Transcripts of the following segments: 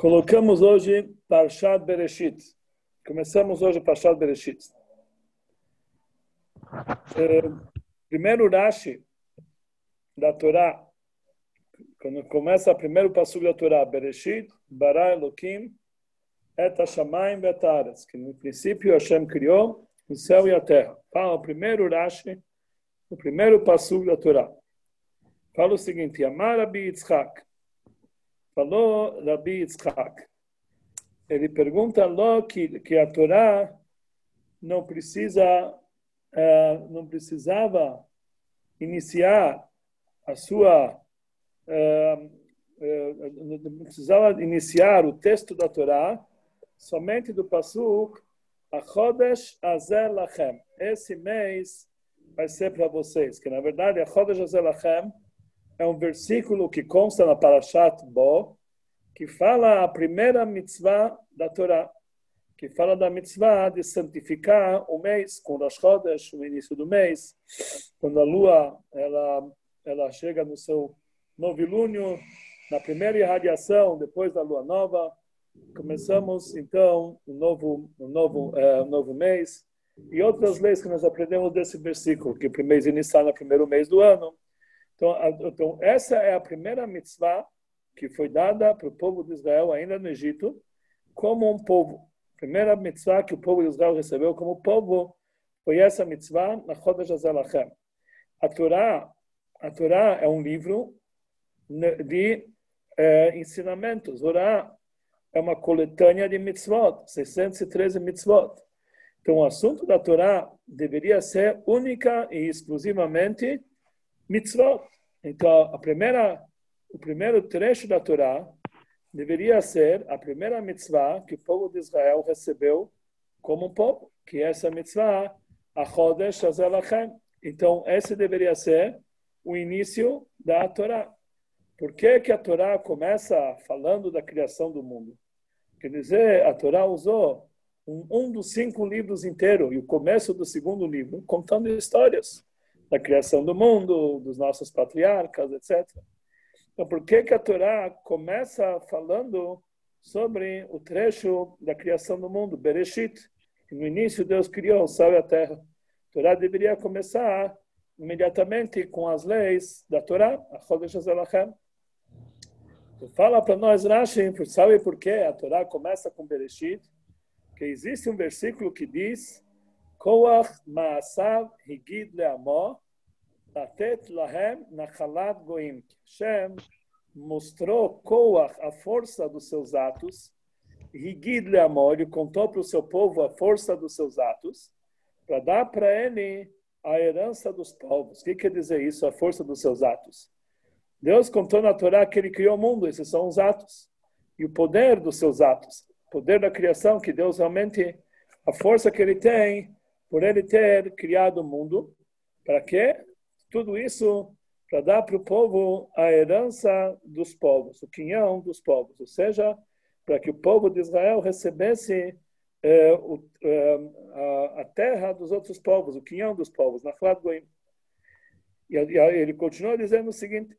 Colocamos hoje Parshat Bereshit. Começamos hoje Parshat Bereshit. É, primeiro Rashi da Torá, quando começa o primeiro passo da Torá, Bereshit, Bara Elohim, Et Hashamayim Betares, que no princípio Hashem criou o céu e a terra. Fala o primeiro Rashi, o primeiro passo da Torá. Fala o seguinte, Amar Rabbi Yitzchak, falou Rabbi Yitzchak. Ele pergunta logo que, que a Torá não precisa, uh, não precisava iniciar a sua, uh, uh, não precisava iniciar o texto da Torá somente do pasuk a Chodesh Azel Lachem. Esse mês vai ser para vocês, que na verdade a Chodesh Azel Lachem é um versículo que consta na Parashat Bo, que fala a primeira mitzvah da Torá, que fala da mitzvah de santificar o mês com Rosh Chodesh, o início do mês, quando a lua ela ela chega no seu novilúnio, na primeira irradiação depois da lua nova, começamos então um novo um novo uh, um novo mês. E outras leis que nós aprendemos desse versículo, que o mês inicial no primeiro mês do ano então, então, essa é a primeira mitzvah que foi dada para o povo de Israel ainda no Egito, como um povo. A primeira mitzvah que o povo de Israel recebeu como povo foi essa mitzvah na Chodesh Azalachem. A Torá, a Torá é um livro de eh, ensinamentos. Torá é uma coletânea de mitzvot, 613 mitzvot. Então, o assunto da Torá deveria ser única e exclusivamente mitzvot. Então, a primeira, o primeiro trecho da Torá deveria ser a primeira mitzvah que o povo de Israel recebeu como um povo, que é essa mitzvah, a Chodesh Azelachem. Então, esse deveria ser o início da Torá. Por que, que a Torá começa falando da criação do mundo? Quer dizer, a Torá usou um, um dos cinco livros inteiro e o começo do segundo livro contando histórias da criação do mundo, dos nossos patriarcas, etc. Então, por que, que a Torá começa falando sobre o trecho da criação do mundo, Bereshit? Que no início Deus criou o céu e a terra. A Torá deveria começar imediatamente com as leis da Torá, a Chodesh Azalachem. Fala para nós, Rashi, sabe por que a Torá começa com Bereshit? Que existe um versículo que diz Koach Maasav Higid Leamó Tatet Lahem Nachalat Goim. Hashem mostrou Koach, a força dos seus atos, Higid Leamó, ele contou para o seu povo a força dos seus atos, para dar para ele a herança dos povos. O que quer dizer isso, a força dos seus atos? Deus contou na Torá que ele criou o mundo, esses são os atos. E o poder dos seus atos, o poder da criação, que Deus realmente, a força que ele tem, por ele ter criado o mundo. Para quê? Tudo isso para dar para o povo a herança dos povos, o quinhão dos povos, ou seja, para que o povo de Israel recebesse eh, o, eh, a, a, terra dos outros povos, o quinhão dos povos, na Goim. E, ele continua dizendo o seguinte,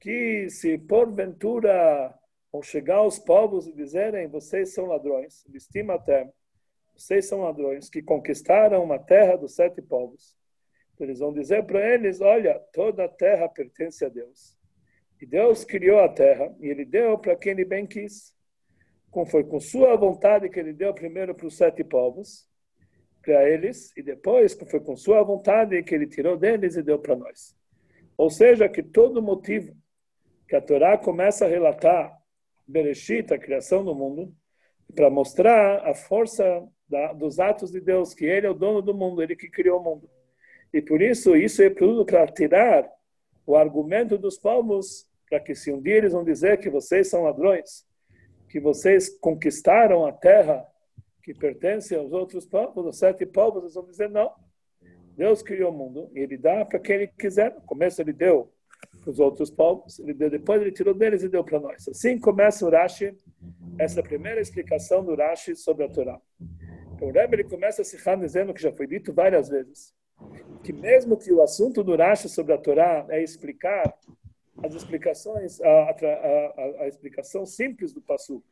que se porventura vão chegar os povos e dizerem, vocês são ladrões, estima até, vocês são ladrões que conquistaram uma terra dos sete povos. Então, eles vão dizer para eles: olha, toda a terra pertence a Deus. E Deus criou a terra e Ele deu para quem Ele bem quis. Como foi com sua vontade que Ele deu primeiro para os sete povos, para eles, e depois foi com sua vontade que Ele tirou deles e deu para nós. Ou seja, que todo motivo que a Torá começa a relatar Bereshit, a criação do mundo, para mostrar a força da, dos atos de Deus, que Ele é o dono do mundo, Ele que criou o mundo. E por isso, isso é tudo para tirar o argumento dos povos, para que se um dia eles vão dizer que vocês são ladrões, que vocês conquistaram a terra que pertence aos outros povos, os sete povos, eles vão dizer não. Deus criou o mundo e Ele dá para quem Ele quiser. No começo Ele deu para os outros povos, ele deu, depois Ele tirou deles e deu para nós. Assim começa o Rashi essa primeira explicação do Rashi sobre a Torá. Então, o Rebbe ele começa a se dizendo, que já foi dito várias vezes, que mesmo que o assunto do Rashi sobre a Torá é explicar as explicações, a, a, a, explicação simples do Passu,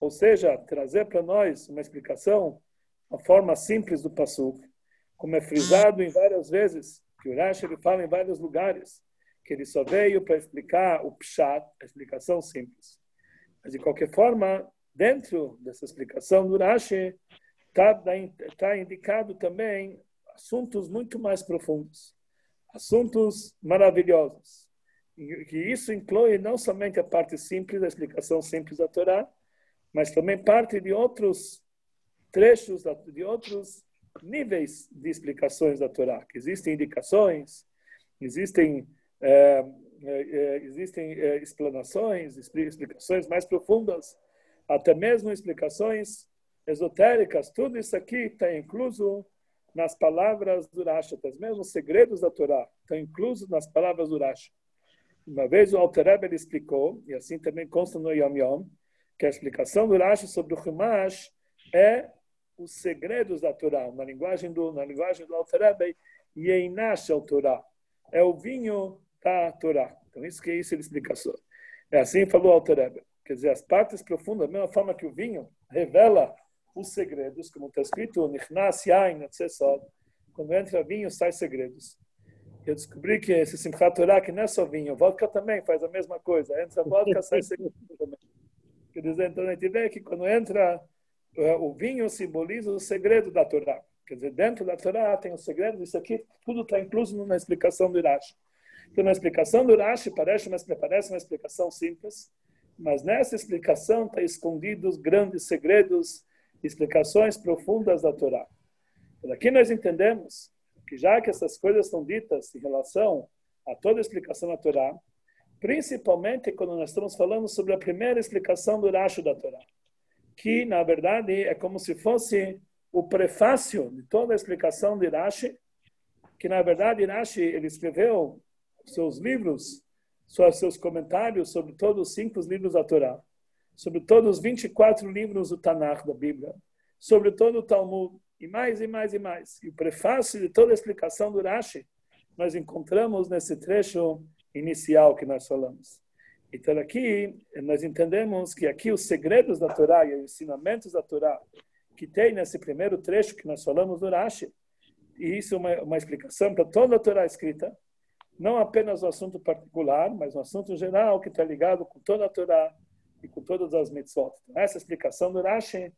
ou seja, trazer para nós uma explicação, uma forma simples do Passuk, como é frisado em várias vezes, que o Rashi ele fala em vários lugares, que ele só veio para explicar o Pshat, a explicação simples. Mas, de qualquer forma, dentro dessa explicação do Rashi, está tá indicado também assuntos muito mais profundos, assuntos maravilhosos. E isso inclui não somente a parte simples, a explicação simples da Torá, mas também parte de outros trechos, de outros níveis de explicações da Torá, existem indicações, existem é, é, existem é, explanações, explicações mais profundas, até mesmo explicações esotéricas. Tudo isso aqui está incluso nas palavras do Rashi, os segredos da Torá estão inclusos nas palavras do Rashi. Uma vez o Alter Rebbe explicou, e assim também consta no Yom Yom, que a explicação do Rashi sobre o Chumash é os segredos da Torá, na linguagem do, na linguagem do Alter Rebbe, Yeinash al Torá. É o vinho da Torá. Então, isso que é isso ele explicação. É assim falou o Alter Rebbe. Quer dizer, as partes profundas, da mesma forma que o vinho revela os segredos, como está escrito, quando entra vinho, sai segredos. Eu descobri que esse Simchat Torah, que não é só vinho, vodka também faz a mesma coisa. Entra vodka, sai segredos também. Quer dizer, então a gente vê que quando entra eh, o vinho simboliza o segredo da Torá. Quer dizer, dentro da Torá tem o segredo, isso aqui tudo está incluso na explicação do Rashi. Então, na explicação do Rashi parece uma, parece uma explicação simples, mas nessa explicação está escondidos grandes segredos, explicações profundas da Torá. Então, aqui nós entendemos que já que essas coisas são ditas em relação a toda a explicação da Torá, principalmente quando nós estamos falando sobre a primeira explicação do Rashi da Torá, que na verdade é como se fosse o prefácio de toda a explicação de Rashi, que na verdade Rashi ele escreveu seus livros, seus comentários sobre todos os cinco livros da Torá, sobre todos os 24 livros do Tanakh da Bíblia, sobre todo o Talmud, e mais e mais e mais. E o prefácio de toda a explicação do Rashi nós encontramos nesse trecho inicial que nós falamos. Então aqui nós entendemos que aqui os segredos da Torá e os ensinamentos da Torá que tem nesse primeiro trecho que nós falamos do Rashi, e isso é uma, uma explicação para toda a Torá escrita, não apenas o assunto particular, mas o assunto geral que está ligado com toda a Torá e com todas as mitzvot. Então, essa explicação do Rashi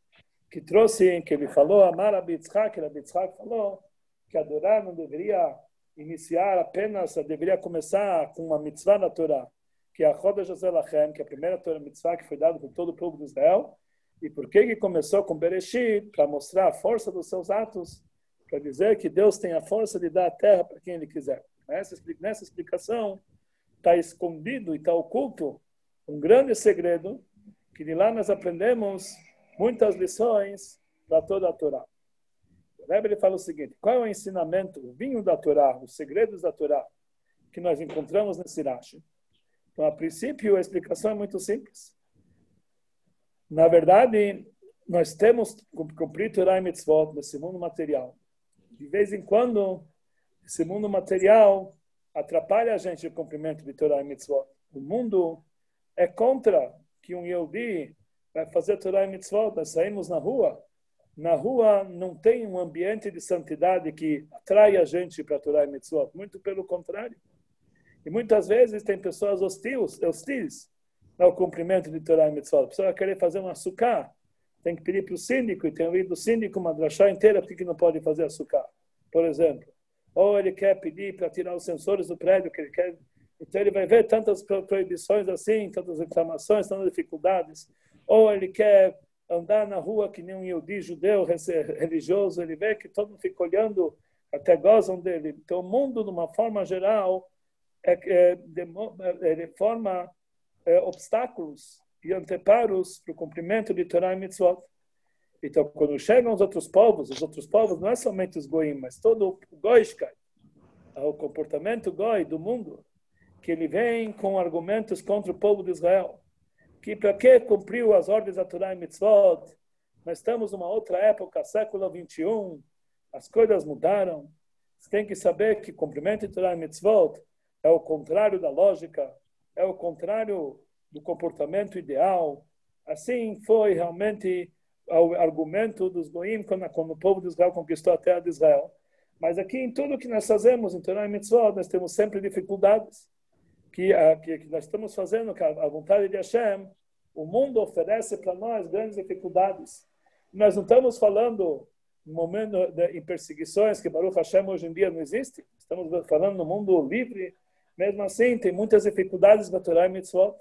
que trouxe, que ele falou, Amar Abitzhak, Abitzhak falou que adorar não deveria iniciar apenas, deveria começar com uma mitzvah na Torá, que é a Roda Joselachem, que é a primeira Torá mitzvah que foi dada por todo o povo de Israel. E por que que começou com Bereshit? Para mostrar a força dos seus atos, para dizer que Deus tem a força de dar a terra para quem Ele quiser. Nessa, nessa explicação está escondido e está oculto um grande segredo, que de lá nós aprendemos muitas lições para toda a Torá. O Rebbe ele fala o seguinte: qual é o ensinamento, o vinho da Torá, os segredos da Torá que nós encontramos nesse Rashi? Então, a princípio, a explicação é muito simples. Na verdade, nós temos que cumprir Torá e Mitzvot nesse mundo material. De vez em quando, esse mundo material atrapalha a gente no cumprimento de Torá e Mitzvot. O mundo é contra que um Yehudi vai fazer Torá e Mitzvot, nós saímos na rua, na rua não tem um ambiente de santidade que atrai a gente para Torá e Mitzvot, muito pelo contrário. E muitas vezes tem pessoas hostis, hostis ao cumprimento de Torá e Mitzvot. A pessoa querer fazer um açúcar, tem que pedir para o síndico, e tem ouvido do síndico uma drachá inteira porque não pode fazer açúcar, por exemplo. Ou ele quer pedir para tirar os sensores do prédio que ele quer. Então ele vai ver tantas proibições assim, tantas reclamações, tantas dificuldades ou ele quer andar na rua que nem um Yehudi judeu religioso, ele vê que todo mundo fica olhando, até gozam dele. Então, o mundo, de uma forma geral, é, é, ele forma é, obstáculos e anteparos para o cumprimento de Torah e Mitzvot. Então, quando chegam os outros povos, os outros povos não é somente os goim, mas todo o goishkai, o comportamento goi do mundo, que ele vem com argumentos contra o povo de Israel que para que cumpriu as ordens da Torá e Mitzvot? Nós estamos numa outra época, século 21, as coisas mudaram. Você tem que saber que cumprimento de Torá e Mitzvot é o contrário da lógica, é o contrário do comportamento ideal, Assim foi realmente o argumento dos goim quando, quando o povo de Israel conquistou a terra de Israel. Mas aqui em tudo que nós fazemos, em Torah e Mitzvot, nós temos sempre dificuldades. Que, que, que, nós estamos fazendo, que a, vontade de Hashem, o mundo oferece para nós grandes dificuldades. Nós não estamos falando no momento de, em perseguições, que Baruch Hashem hoje em dia não existe. Estamos falando no mundo livre. Mesmo assim, tem muitas dificuldades na Torah e Mitzvot.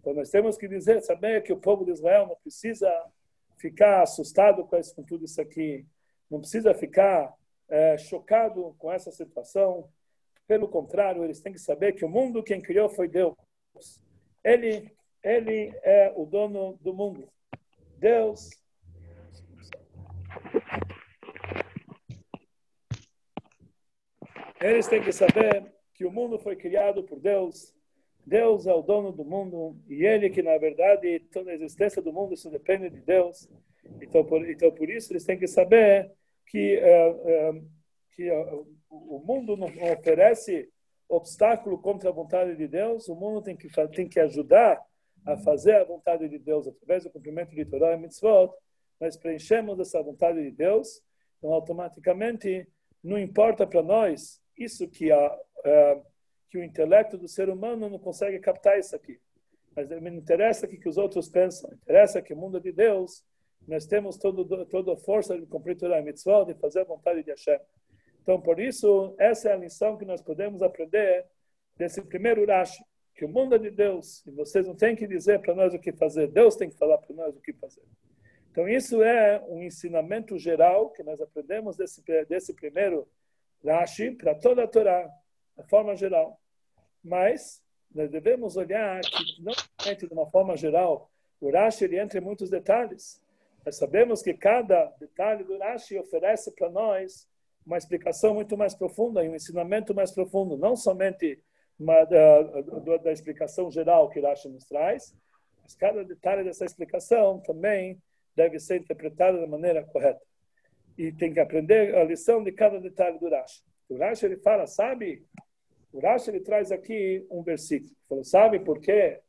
Então, nós temos que dizer, saber que o povo de Israel não precisa ficar assustado com, isso, com tudo isso aqui, não precisa ficar é, chocado com essa situação. Pelo contrário, eles têm que saber que o mundo quem criou foi Deus. Ele, ele é o dono do mundo. Deus eles têm que saber que o mundo foi criado por Deus. Deus é o dono do mundo e ele que na verdade toda a existência do mundo isso depende de Deus. Então por, então por isso eles têm que saber que é, é, que é, o mundo não oferece obstáculo contra a vontade de Deus. O mundo tem que tem que ajudar a fazer a vontade de Deus através do cumprimento de Torah e Mitzvot. Nós preenchemos essa vontade de Deus, então automaticamente não importa para nós isso que a que o intelecto do ser humano não consegue captar isso aqui. Mas me interessa o que os outros pensam. Interessa que o mundo de Deus nós temos todo, toda a força de cumprir toda a mitzvah, de fazer a vontade de Hashem. Então, por isso, essa é a lição que nós podemos aprender desse primeiro Rashi, que o mundo é de Deus, e vocês não têm que dizer para nós o que fazer, Deus tem que falar para nós o que fazer. Então, isso é um ensinamento geral que nós aprendemos desse, desse primeiro Rashi para toda a Torá, de forma geral. Mas nós devemos olhar que, não somente de uma forma geral, o Rashi ele entra em muitos detalhes. Nós sabemos que cada detalhe do Rashi oferece para nós uma explicação muito mais profunda e um ensinamento mais profundo, não somente uma, da, da, explicação geral que Rashi nos traz, mas cada detalhe dessa explicação também deve ser interpretado da maneira correta. E tem que aprender a lição de cada detalhe do Rashi. O Rashi ele fala, sabe? O Rashi ele traz aqui um versículo. Ele falou, sabe por quê?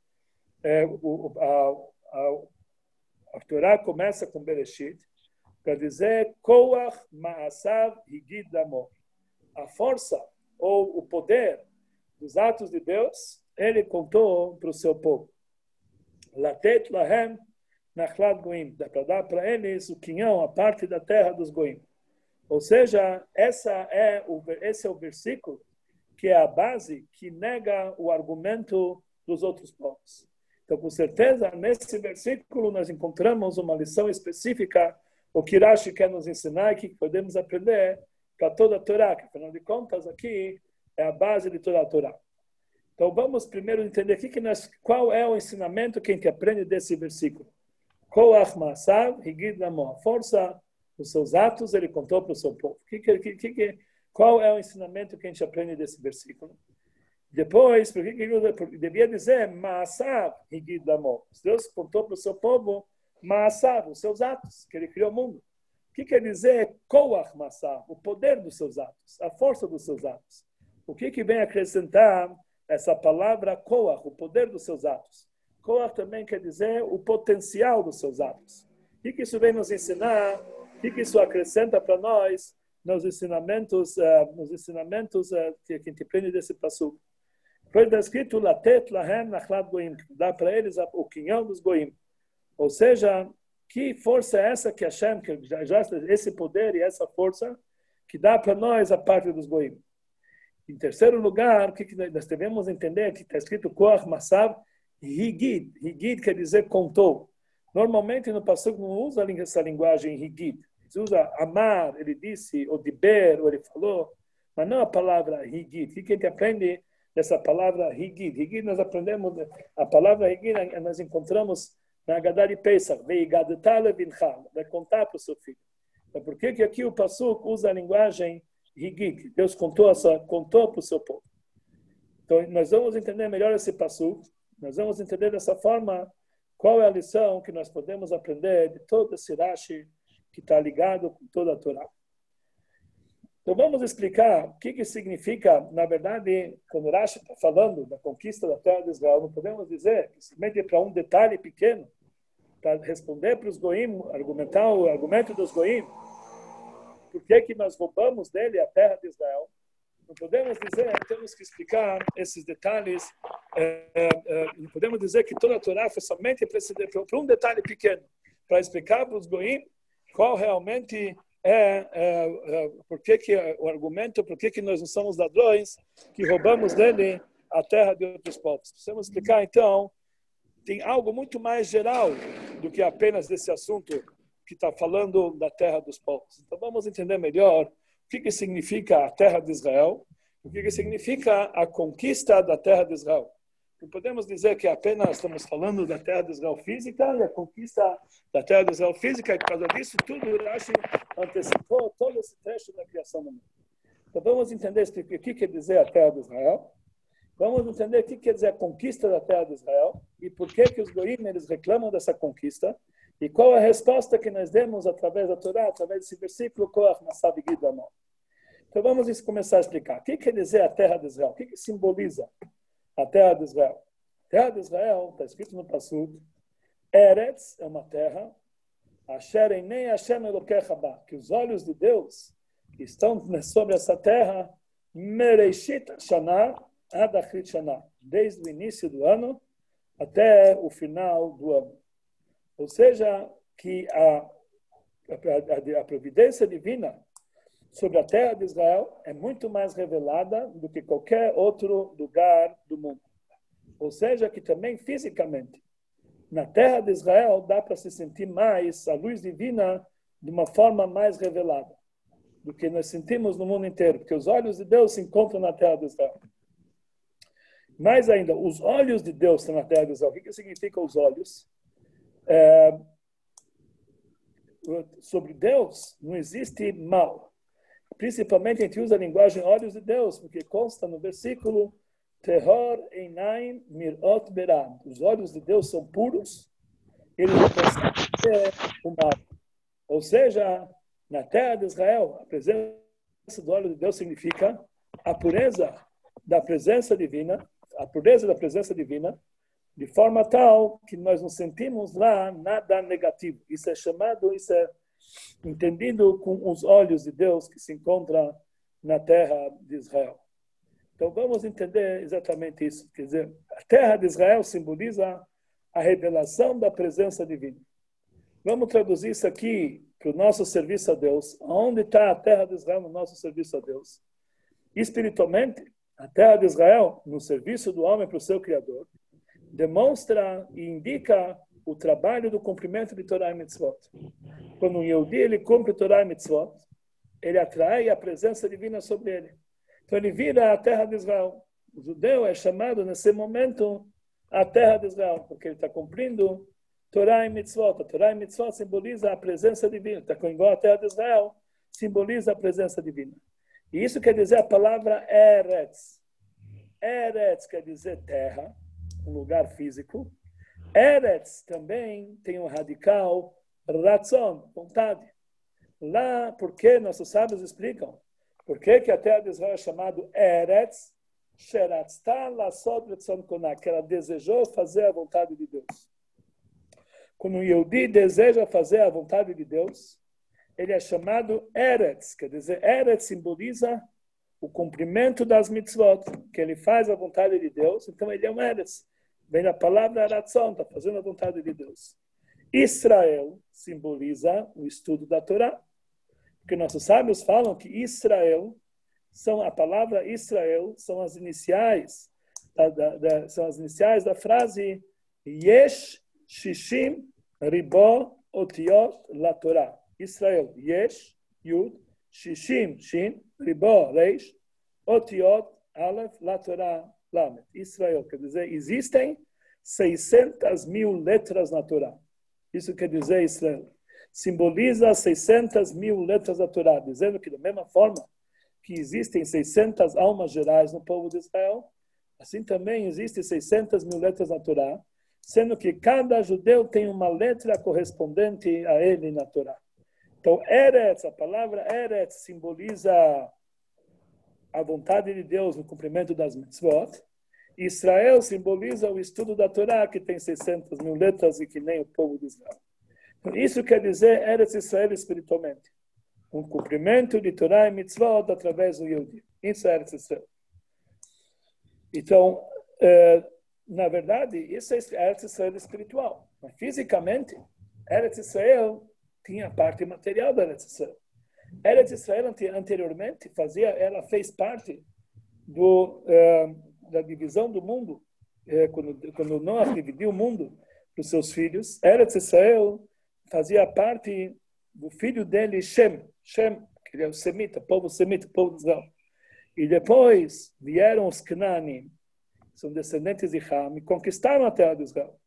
É, o, a, a, a Torá começa com Bereshit para dizer Koach Ma'asav Higid Amor. A força ou o poder dos atos de Deus, ele contou para o seu povo. Latet Lahem Nachlat Goim, dá para dar para eles o quinhão, a parte da terra dos Goim. Ou seja, essa é o, esse é o versículo que é a base que nega o argumento dos outros povos. Então, com certeza, nesse versículo nós encontramos uma lição específica, o que Rashi quer nos ensinar e que podemos aprender para toda a Torá, que afinal de contas aqui é a base de toda a Torá. Então, vamos primeiro entender aqui que nós, qual é o ensinamento que a gente aprende desse versículo. Koach Masav, Higid Namo. A força dos seus atos ele contou para o seu povo. Que, que, que, qual é o ensinamento que a gente aprende desse versículo? Depois, por que ele devia dizer Maasav, Higid Namo? Deus contou para o seu povo Maasav, os seus atos, que ele criou o mundo. O que quer dizer Koach Maasav? O poder dos seus atos, a força dos seus atos. O que, que vem acrescentar essa palavra Koach, o poder dos seus atos? Koach também quer dizer o potencial dos seus atos. O que isso vem nos ensinar? O que isso acrescenta para nós nos ensinamentos, uh, nos ensinamentos uh, que a gente aprende desse passo? Foi escrito Latet lahem nachlat goim, dá para eles o quinhão dos goim. Ou seja, que força é essa que Hashem, que já, esse poder e essa força que dá para nós a parte dos goim? Em terceiro lugar, o que nós devemos entender que está escrito Koach Masav Higid. Higid quer dizer contou. Normalmente no passado não usa essa linguagem Higid. Ele usa amar, ele disse, ou diber, ou ele falou, mas não a palavra Higid. O que a gente aprende dessa palavra Higid? Higid nós aprendemos, a palavra Higid nós encontramos na Haggadah de Pesach, vai contar para o seu filho. Então, por que, que aqui o Passuk usa a linguagem Higid? Deus contou, essa, contou para o seu povo. Então, nós vamos entender melhor esse Passuk nós vamos entender dessa forma qual é a lição que nós podemos aprender de todo esse Rashi que está ligado com toda a Torá. Então vamos explicar o que, que significa, na verdade, quando Rashi está falando da conquista da terra de Israel, não podemos dizer que simplesmente para um detalhe pequeno, para responder para os goim, argumentar o argumento dos goim, por que que nós roubamos dele a terra de Israel? Não podemos dizer, temos que explicar esses detalhes. É, é, não podemos dizer que toda a Torá foi somente para um detalhe pequeno, para explicar para os goim qual realmente é, é, por que, que o argumento, por que, que nós não somos ladrões, que roubamos dele a terra de outros povos. Precisamos explicar, então, tem algo muito mais geral do que apenas desse assunto que está falando da terra dos povos. Então, vamos entender melhor o que, que significa a terra de Israel, o que, que significa a conquista da terra de Israel. Não podemos dizer que apenas estamos falando da terra de Israel física e a conquista da terra de Israel física, e por causa disso, tudo Rashi antecipou todo esse trecho da criação do mundo. Então vamos entender o que quer dizer a terra de Israel, vamos entender o que quer dizer a conquista da terra de Israel e por que, que os goim eles reclamam dessa conquista e qual a resposta que nós demos através da Torá, através desse versículo, Koach Nasav Gidamon. Então vamos começar a explicar. O que quer dizer a terra de Israel? O que, que simboliza a terra de Israel. A terra de Israel, está escrito no Passud, Eretz é uma terra, Asher nem Hashem Elokechaba, que os olhos de Deus estão sobre essa terra, Mereshit Shana Adachrit Shana, desde o início do ano até o final do ano. Ou seja, que a, a, a providência divina sobre a terra de Israel é muito mais revelada do que qualquer outro lugar do mundo. Ou seja, que também fisicamente, na terra de Israel, dá para se sentir mais a luz divina de uma forma mais revelada do que nós sentimos no mundo inteiro, porque os olhos de Deus se encontram na terra de Israel. Mais ainda, os olhos de Deus estão na terra de Israel. O que, que significa os olhos? É, sobre Deus não existe mal. Principalmente a gente usa a linguagem olhos de Deus, porque consta no versículo Terror einaim mirot beram. Os olhos de Deus são puros, eles não conseguem o mal. Ou seja, na terra de Israel, a presença do olho de Deus significa a pureza da presença divina, a pureza da presença divina, de forma tal que nós não sentimos lá nada negativo. Isso é chamado, isso é entendido com os olhos de Deus que se encontra na terra de Israel. Então vamos entender exatamente isso. Quer dizer, a terra de Israel simboliza a revelação da presença divina. Vamos traduzir isso aqui para o nosso serviço a Deus. Onde está a terra de Israel no nosso serviço a Deus? Espiritualmente, a terra de Israel, no serviço do homem para o seu Criador, demonstra e indica o trabalho do cumprimento de Torah e Mitzvot. Quando um Yehudi ele cumpre Torah e Mitzvot, ele atrai a presença divina sobre ele. Então ele vira a terra de Israel. O judeu é chamado nesse momento a terra de Israel, porque ele está cumprindo Torah e Mitzvot. A Torah e Mitzvot simboliza a presença divina. Está com igual a terra de Israel, simboliza a presença divina. E isso quer dizer a palavra Eretz. Eretz quer dizer terra, um lugar físico. Eretz também tem um radical ratzon, vontade. Lá, porque nossos sábios explicam, por que, a terra de Israel é chamada Eretz, que ela desejou fazer a vontade de Deus. Quando o Yehudi deseja fazer a vontade de Deus, ele é chamado Eretz, quer dizer, Eretz simboliza o cumprimento das mitzvot, que ele faz a vontade de Deus, então ele é um Eretz. Vem da palavra Aratzon, está fazendo a vontade de Deus. Israel simboliza o estudo da Torá. Porque nossos sábios falam que Israel são a palavra Israel são as iniciais da, da, da, são as iniciais da frase Yesh Shishim Ribo Otiot La Torah. Israel Yesh Yud Shishim Shin Ribo Reish Otiot Aleph Torah Lamed. Israel, quer dizer, existem 600 mil letras na Torá. Isso quer dizer Israel. Simboliza 600 mil letras da Torá, dizendo que da mesma forma que existem 600 almas gerais no povo de Israel, assim também existem 600 mil letras na Torá, sendo que cada judeu tem uma letra correspondente a ele na Torá. Então, Eretz, a palavra Eretz simboliza a vontade de Deus no cumprimento das mitzvot, Israel simboliza o estudo da Torá, que tem 600 mil letras e que nem o povo de Israel. Então, isso quer dizer Eretz Israel espiritualmente. Um cumprimento de Torá e mitzvot através do Yehudi. Isso é Eretz Israel. Então, é, na verdade, isso é Eretz Israel espiritual. Mas fisicamente, Eretz Israel tinha parte material da Eretz Israel. Eretz Israel anteriormente fazia, ela fez parte do, é, da divisão do mundo, é, quando, quando Noah dividiu o mundo para os seus filhos. Eretz Israel fazia parte do filho dele, Shem, Shem, que é o semita, povo semita, povo de Israel. E depois vieram os Cananim, são descendentes de Ham, e conquistaram a terra de Israel.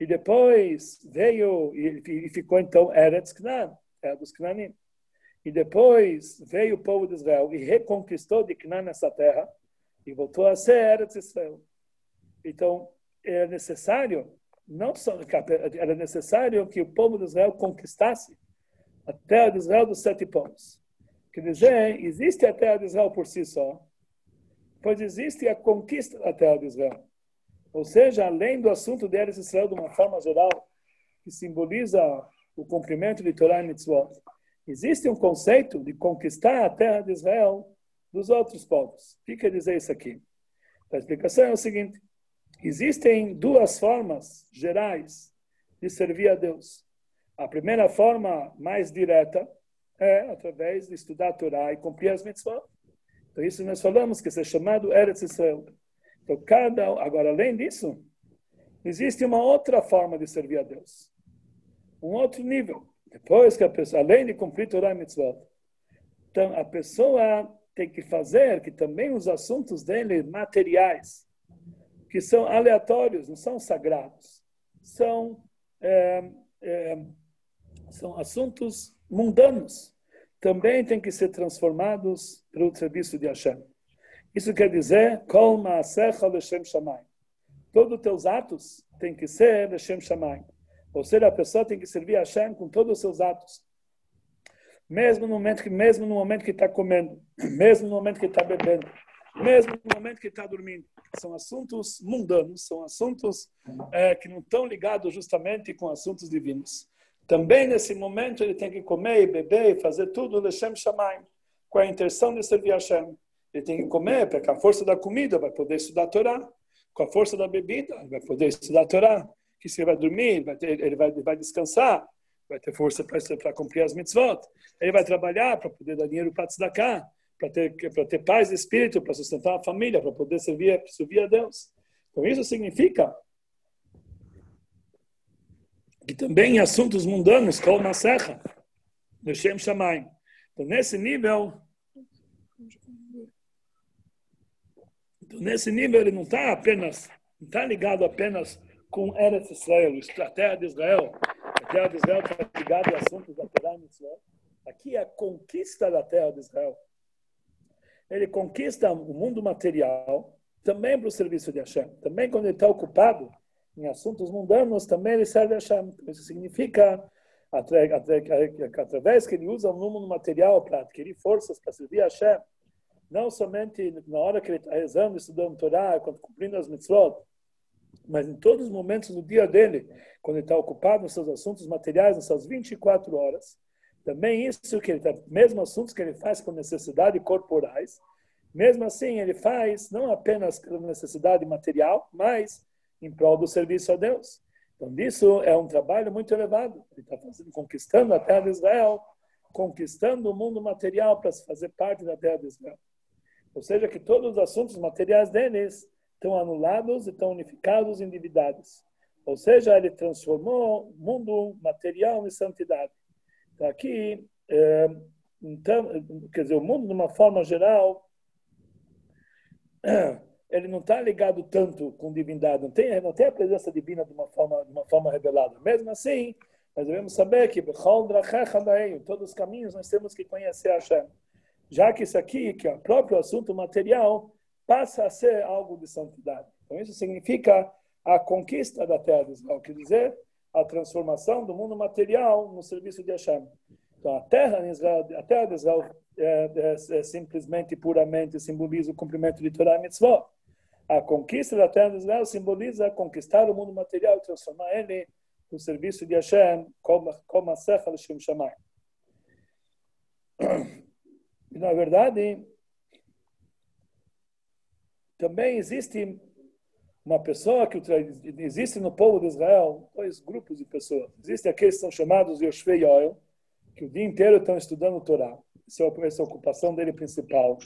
E depois veio e, ficou então Eretz Canaan, terra dos Cananim. E depois veio o povo de Israel e reconquistou de Canaan essa terra e voltou a ser Eretz Israel. Então, era necessário, não só, era necessário que o povo de Israel conquistasse a terra de Israel dos sete povos. Quer dizer, existe a terra de Israel por si só, pois existe a conquista da terra de Israel. Ou seja, além do assunto de Eretz Israel de uma forma geral, que simboliza o cumprimento de Torah e Mitzvot, existe um conceito de conquistar a terra de Israel dos outros povos. O que quer dizer isso aqui? A explicação é o seguinte: existem duas formas gerais de servir a Deus. A primeira forma, mais direta, é através de estudar a Torá e cumprir as mitzvot. Então, isso nós falamos que isso é chamado Eretz Israel. Então, cada, agora, além disso, existe uma outra forma de servir a Deus. Um outro nível. Depois que a pessoa, além de cumprir Torá e mitzvot, então a pessoa tem que fazer que também os assuntos dele materiais, que são aleatórios, não são sagrados, são, é, é, são assuntos mundanos, também têm que ser transformados para o serviço de Hashem. Isso quer dizer, Kol Maasecha Leshem Shamayim. Todos os teus atos têm que ser Leshem Shamayim. Ou seja, a pessoa tem que servir a Hashem com todos os seus atos mesmo no momento que mesmo no momento que está comendo, mesmo no momento que está bebendo, mesmo no momento que está dormindo. São assuntos mundanos, são assuntos é, que não estão ligados justamente com assuntos divinos. Também nesse momento ele tem que comer e beber e fazer tudo Lechem Shamayim, com a intenção de servir a Hashem. Ele tem que comer, porque a força da comida vai poder estudar a Torá, com a força da bebida vai poder estudar a Torá, que se ele vai dormir, vai ter, ele vai, vai descansar, vai ter força para cumprir as mitzvot. Ele vai trabalhar para poder dar dinheiro para cá, para ter, para ter paz de espírito, para sustentar a família, para poder servir, servir a Deus. Então, isso significa que também em assuntos mundanos, Kol Masecha, Shem Shamayim. Então, nesse nível, nesse nível, ele não está apenas, não está ligado apenas com Eretz Israel, a terra de Israel, terra de Israel está ligado ao assunto da Torá Mitzvah. Aqui é a conquista da terra de Israel. Ele conquista o mundo material também para o serviço de Hashem. Também quando ele está ocupado em assuntos mundanos, também ele serve a Hashem. Isso significa, através que ele usa o mundo material para adquirir forças para servir a Hashem, não somente na hora que ele está rezando, estudando Torá, cumprindo as mitzvot, mas em todos os momentos do dia dele, quando ele está ocupado nos seus assuntos materiais, nas suas 24 horas, também isso que ele está, mesmo assuntos que ele faz com necessidade corporais, mesmo assim ele faz não apenas pela necessidade material, mas em prol do serviço a Deus. Então, isso é um trabalho muito elevado. Ele está conquistando a terra de Israel, conquistando o mundo material para se fazer parte da terra de Israel. Ou seja, que todos os assuntos materiais deles estão anulados e estão unificados em divindades. Ou seja, ele transformou mundo material em santidade. Então, aqui, é, então, quer dizer, o mundo, de uma forma geral, ele não está ligado tanto com divindade, não tem, não tem a presença divina de uma forma, de uma forma revelada. Mesmo assim, nós devemos saber que todos os caminhos nós temos que conhecer Hashem. Já que isso aqui, que é o próprio assunto material, passa a ser algo de santidade. Então, isso significa a conquista da terra de Israel, quer dizer, a transformação do mundo material no serviço de Hashem. Então, a terra, de Israel, a terra de Israel é, é, é simplesmente, puramente, simboliza o cumprimento de Torah e Mitzvot. A conquista da terra de Israel simboliza conquistar o mundo material e transformar ele no serviço de Hashem, como, como a Secha Shem Shammai. Na verdade, também existe uma pessoa que existe no povo de Israel dois grupos de pessoas. Existem aqueles que são chamados Yoshvei Yoel, que o dia inteiro estão estudando Torá. Essa é a ocupação dele principal.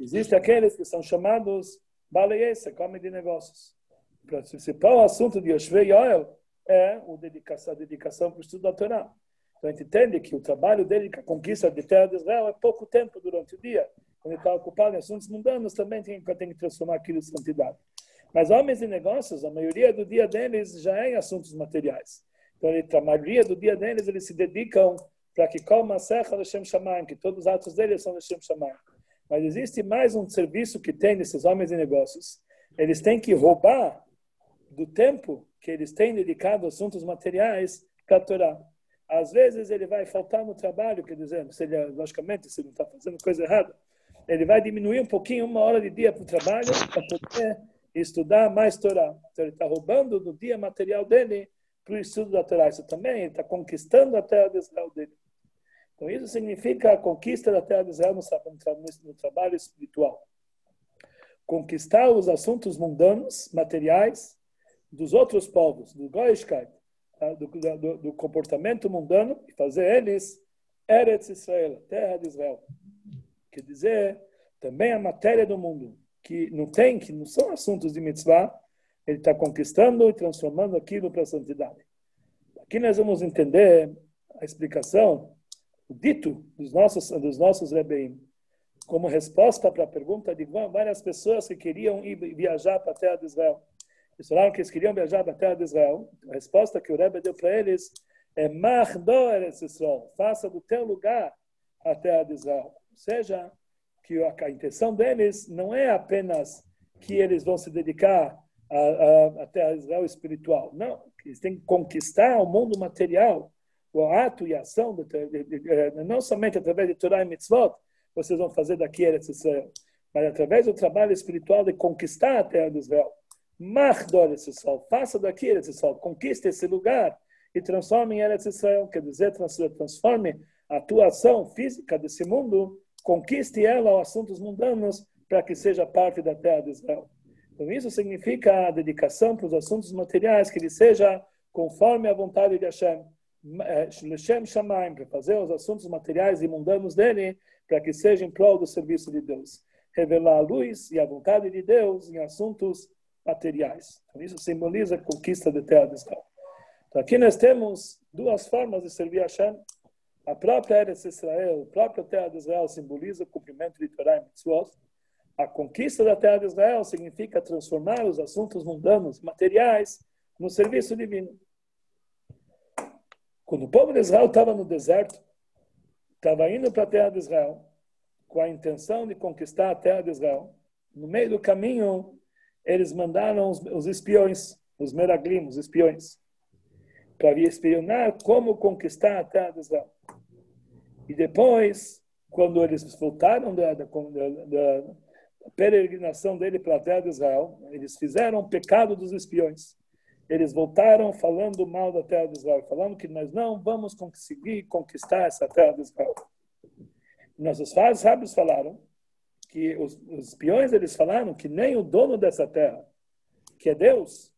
Existem aqueles que são chamados Baleiesa, come de negócios. O principal assunto de Yoshvei Yoel é a dedicação para o estudo da Torá. Então a gente entende que o trabalho dele, a conquista de terra de Israel, é pouco tempo durante o dia. Quando ele está ocupado em assuntos mundanos, também tem, tem que transformar aquilo em santidade. Mas homens de negócios, a maioria do dia deles já é em assuntos materiais. Então, ele, a maioria do dia deles, eles se dedicam para que como a serra Hashem Shamayim, que todos os atos deles são Hashem Shamayim. Mas existe mais um serviço que tem nesses homens de negócios. Eles têm que roubar do tempo que eles têm dedicado a assuntos materiais para a Torá. Às vezes ele vai faltar no trabalho, quer dizer, se ele, logicamente, se ele não está fazendo coisa errada, ele vai diminuir um pouquinho, uma hora de dia para o trabalho, para poder estudar mais Torá. Então ele está roubando do dia material dele para o estudo da Torá. Isso também, ele está conquistando a terra de Israel dele. Então, isso significa a conquista da terra de Israel no, trabalho espiritual. Conquistar os assuntos mundanos, materiais, dos outros povos, do Goishkeit? Do, do, do, comportamento mundano, e fazer eles Eretz Israel, terra de Israel. Quer dizer, também a matéria do mundo, que não tem, que não são assuntos de mitzvah, ele está conquistando e transformando aquilo para a santidade. Aqui nós vamos entender a explicação o dito dos nossos, dos nossos Rebbeim, como resposta para a pergunta de várias pessoas que queriam ir viajar para a terra de Israel. Eles falaram que eles queriam viajar para a terra de Israel. A resposta que o Rebbe deu para eles é Israel, faça do teu lugar a terra de Israel. Ou seja, que a, intenção deles não é apenas que eles vão se dedicar à terra de Israel espiritual. Não, eles têm que conquistar o mundo material o ato e a ação, de, de, de, não somente através de Torah e Mitzvot, vocês vão fazer daqui Eretz Israel, mas através do trabalho espiritual de conquistar a terra de Israel. Machdor Eretz Israel, faça daqui Eretz Israel, conquiste esse lugar e transforme em Eretz Israel, quer dizer, transforme a atuação física desse mundo, conquiste ela aos assuntos mundanos para que seja parte da terra de Israel. Então, isso significa a dedicação para os assuntos materiais, que ele seja conforme a vontade de Hashem. Leshem Shamaim, para fazer os assuntos materiais e mundanos dele, para que seja em prol do serviço de Deus. Revelar a luz e a vontade de Deus em assuntos materiais. Então, isso simboliza a conquista da terra de Israel. Então, aqui nós temos duas formas de servir a Hashem. A própria Eretz Israel, a própria terra de Israel simboliza o cumprimento de Torah e Mitzvot. A conquista da terra de Israel significa transformar os assuntos mundanos, materiais, no serviço divino. Quando o povo de Israel estava no deserto, estava indo para a terra de Israel, com a intenção de conquistar a terra de Israel, no meio do caminho, eles mandaram os, os espiões, os meraglim, os espiões, para espionar como conquistar a terra de Israel. E depois, quando eles voltaram da, da, da, da peregrinação dele para a terra de Israel, eles fizeram o pecado dos espiões eles voltaram falando mal da terra de Israel, falando que nós não vamos conseguir conquistar essa terra de Israel. Nossos sábios falaram que os, os espiões eles falaram que nem o dono dessa terra, que é Deus,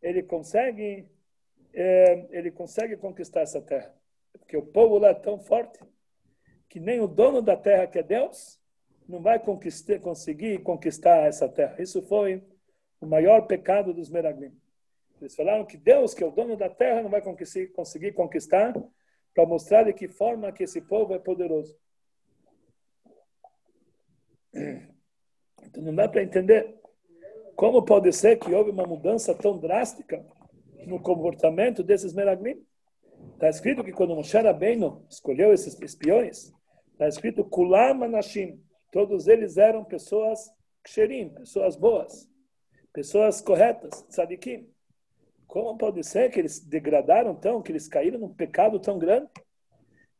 ele consegue é, ele consegue conquistar essa terra, porque o povo lá é tão forte que nem o dono da terra, que é Deus, não vai conquistar, conseguir conquistar essa terra. Isso foi o maior pecado dos Meraglim. Eles falaram que Deus, que é o dono da terra, não vai conseguir conquistar para mostrar de que forma que esse povo é poderoso. Então não dá para entender como pode ser que houve uma mudança tão drástica no comportamento desses meraglim. Está escrito que quando Moshe Rabbeinu escolheu esses espiões, está escrito Kulam Anashim. Todos eles eram pessoas ksherim, pessoas boas, pessoas corretas, tzadikim. Como pode ser que eles degradaram tão, que eles caíram num pecado tão grande?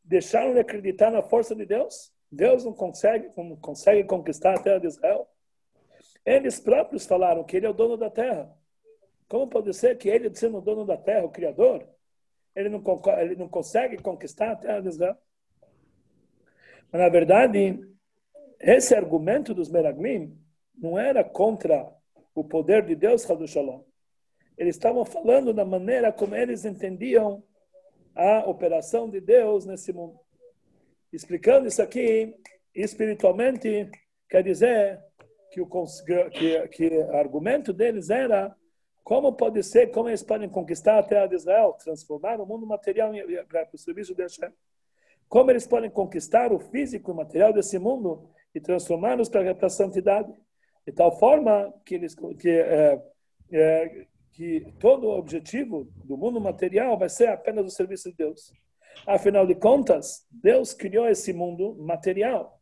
Deixaram de acreditar na força de Deus? Deus não consegue, não consegue conquistar a terra de Israel? Eles próprios falaram que ele é o dono da terra. Como pode ser que ele, sendo o dono da terra, o Criador, ele não, ele não consegue conquistar a terra de Israel? Mas, na verdade, esse argumento dos Meraglim não era contra o poder de Deus, Shalom. Eles estavam falando da maneira como eles entendiam a operação de Deus nesse mundo. Explicando isso aqui, espiritualmente, quer dizer que o que, que argumento deles era como pode ser, como eles podem conquistar a terra de Israel, transformar o mundo material para o serviço de Hashem. Como eles podem conquistar o físico, o material desse mundo e transformá-los para a santidade. De tal forma que, eles, que, é, é, que todo o objetivo do mundo material vai ser apenas o serviço de Deus. Afinal de contas, Deus criou esse mundo material.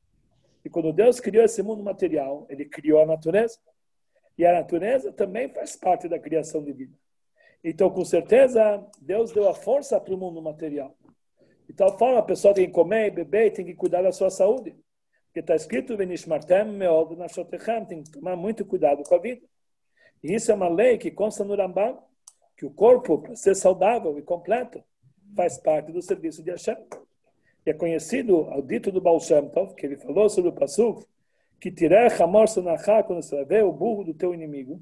E quando Deus criou esse mundo material, ele criou a natureza. E a natureza também faz parte da criação divina. Então, com certeza, Deus deu a força para o mundo material. De tal forma, a pessoa tem que comer, beber, tem que cuidar da sua saúde. Porque está escrito, tem que tomar muito cuidado com a vida. E isso é uma lei que consta no Rambam, que o corpo, para ser saudável e completo, faz parte do serviço de Hashem. E é conhecido ao dito do Baal Shem Tov, que ele falou sobre o Pasuk, que tirar Hamor Sonachá, quando você ver o burro do teu inimigo,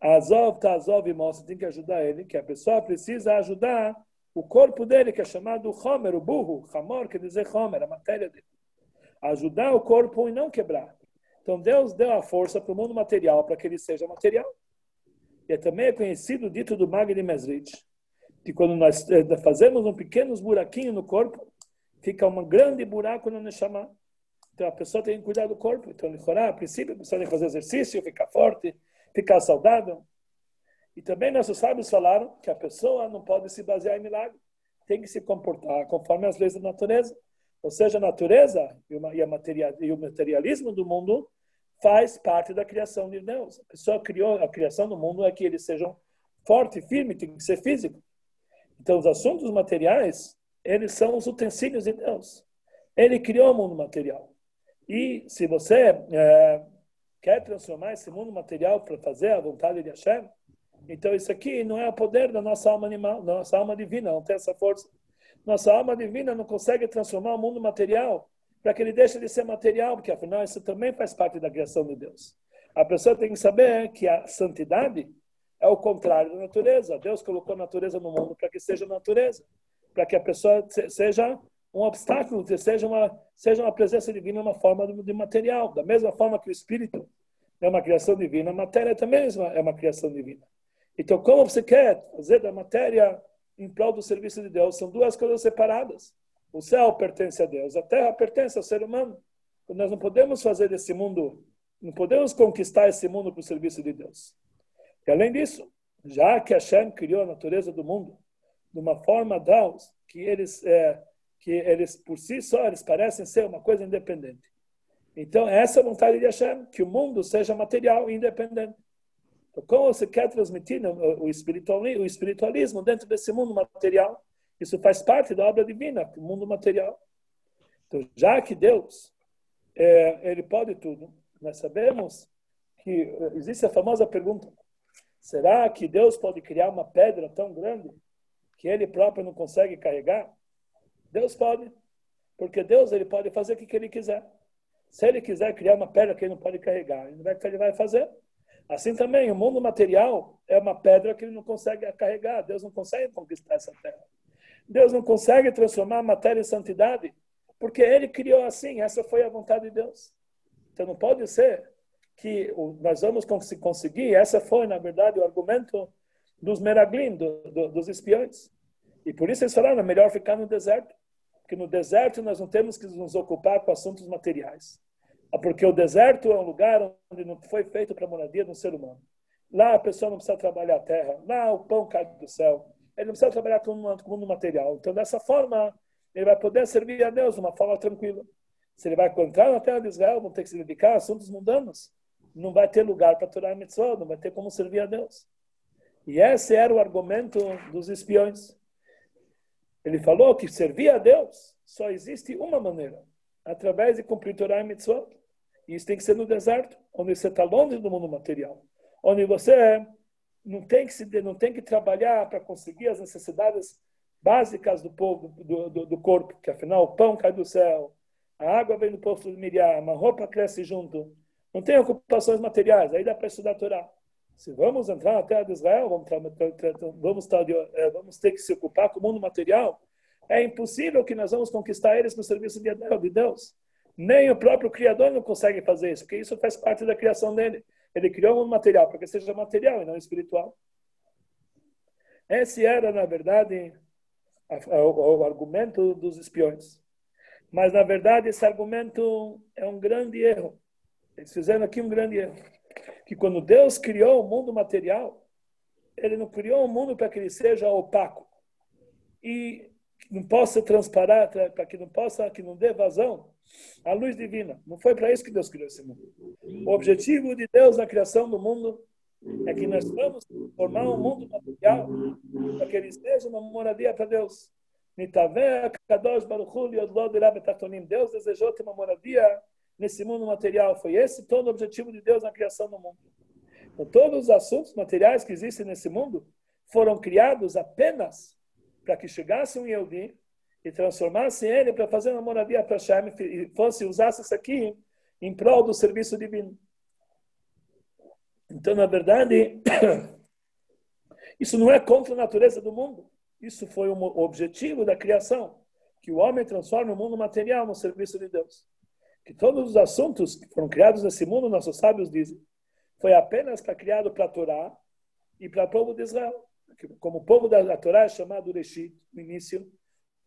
Azov, Tazov e mostra, tem que ajudar ele, que a pessoa precisa ajudar o corpo dele, que é chamado Homer, o burro. Hamor quer dizer Homer, a matéria dele. Ajudar o corpo e não quebrar. Então Deus deu a força para o mundo material, para que ele seja material. E é também é conhecido o dito do Magni Mesrich, que quando nós eh, fazemos um pequeno buraquinho no corpo, fica um grande buraco no Neshama. Então a pessoa tem que cuidar do corpo. Então, a princípio, a pessoa tem que fazer exercício, ficar forte, ficar saudável. E também nossos sábios falaram que a pessoa não pode se basear em milagre, tem que se comportar conforme as leis da natureza. Ou seja, a natureza e, uma, e, a materia, e o materialismo do mundo faz parte da criação de Deus. A pessoa criou a criação do mundo é que eles sejam forte, firme, tem que ser físico. Então, os assuntos materiais, eles são os utensílios de Deus. Ele criou o mundo material. E se você é, quer transformar esse mundo material para fazer a vontade de Hashem, então, isso aqui não é o poder da nossa alma animal, da nossa alma divina, não tem essa força. Nossa alma divina não consegue transformar o mundo material para que ele deixe de ser material, porque afinal isso também faz parte da criação de Deus. A pessoa tem que saber que a santidade é o contrário da natureza. Deus colocou a natureza no mundo para que seja natureza, para que a pessoa seja um obstáculo, seja uma, seja uma presença divina, uma forma de material. Da mesma forma que o espírito é uma criação divina, a matéria também é uma criação divina. Então, como você quer fazer da matéria em prol do serviço de Deus? São duas coisas separadas. O céu pertence a Deus, a terra pertence ao ser humano. Nós não podemos fazer desse mundo, não podemos conquistar esse mundo para o serviço de Deus. E além disso, já que Hashem criou a natureza do mundo de uma forma tal que eles, é, que eles por si só eles parecem ser uma coisa independente. Então, essa é a vontade de Hashem, que o mundo seja material e independente. Então, como você quer transmitir o espiritualismo, o espiritualismo dentro desse mundo material? Isso faz parte da obra divina, do mundo material. Então, já que Deus, é, ele pode tudo, nós sabemos que eh, existe a famosa pergunta: será que Deus pode criar uma pedra tão grande que ele próprio não consegue carregar? Deus pode, porque Deus ele pode fazer o que ele quiser. Se ele quiser criar uma pedra que ele não pode carregar, ele vai fazer. Assim também, o mundo material é uma pedra que ele não consegue carregar. Deus não consegue conquistar essa terra. Deus não consegue transformar a matéria em santidade, porque ele criou assim. Essa foi a vontade de Deus. Então não pode ser que nós vamos conseguir. Essa foi, na verdade, o argumento dos meraglim, do, do, dos espiões. E por isso eles falaram: é melhor ficar no deserto, porque no deserto nós não temos que nos ocupar com assuntos materiais. Ah, porque o deserto é um lugar onde não foi feito para a moradia de um ser humano. Lá a pessoa não precisa trabalhar a terra, lá o pão cai do céu. Ele não precisa trabalhar com o mundo material. Então, dessa forma, ele vai poder servir a Deus de uma forma tranquila. Se ele vai encontrar na terra de Israel, vão ter que se dedicar a assuntos mundanos. Não vai ter lugar para Torá mitzvah, não vai ter como servir a Deus. E esse era o argumento dos espiões. Ele falou que servir a Deus só existe uma maneira, através de cumprir Torá e mitzvah. E isso tem que ser no deserto, onde você está longe do mundo material. Onde você não tem que, se, não tem que trabalhar para conseguir as necessidades básicas do povo, do, do, do, corpo, que afinal o pão cai do céu, a água vem do povo de Miriam, a roupa cresce junto. Não tem ocupações materiais, aí dá para estudar a Torá. Se vamos entrar na terra de Israel, vamos, vamos, é, vamos ter que se ocupar com o mundo material, é impossível que nós vamos conquistar eles no serviço de Deus. Nem o próprio Criador não consegue fazer isso, porque isso faz parte da criação dele. Ele criou um material para que seja material e não espiritual. Esse era, na verdade, o argumento dos espiões. Mas, na verdade, esse argumento é um grande erro. Eles fizeram aqui um grande erro. Que quando Deus criou o mundo material, ele não criou o mundo para que ele seja opaco e não possa transparar, para que não possa, que não dê vazão à luz divina. Não foi para isso que Deus criou esse mundo. O objetivo de Deus na criação do mundo é que nós vamos formar um mundo material para que ele seja uma moradia para Deus. Deus desejou ter uma moradia nesse mundo material. Foi esse todo o objetivo de Deus na criação do mundo. Então, todos os assuntos materiais que existem nesse mundo foram criados apenas para que chegasse um Yehudi e transformasse ele para fazer uma moradia para Hashem e fosse usasse isso aqui em prol do serviço divino. Então, na verdade, isso não é contra a natureza do mundo. Isso foi o objetivo da criação, que o homem transforme o mundo material no serviço de Deus. Que todos os assuntos que foram criados nesse mundo, nossos sábios dizem, foi apenas para criado para a Torá e para o povo de Israel. Como o povo da Torá é chamado Reshit, no início,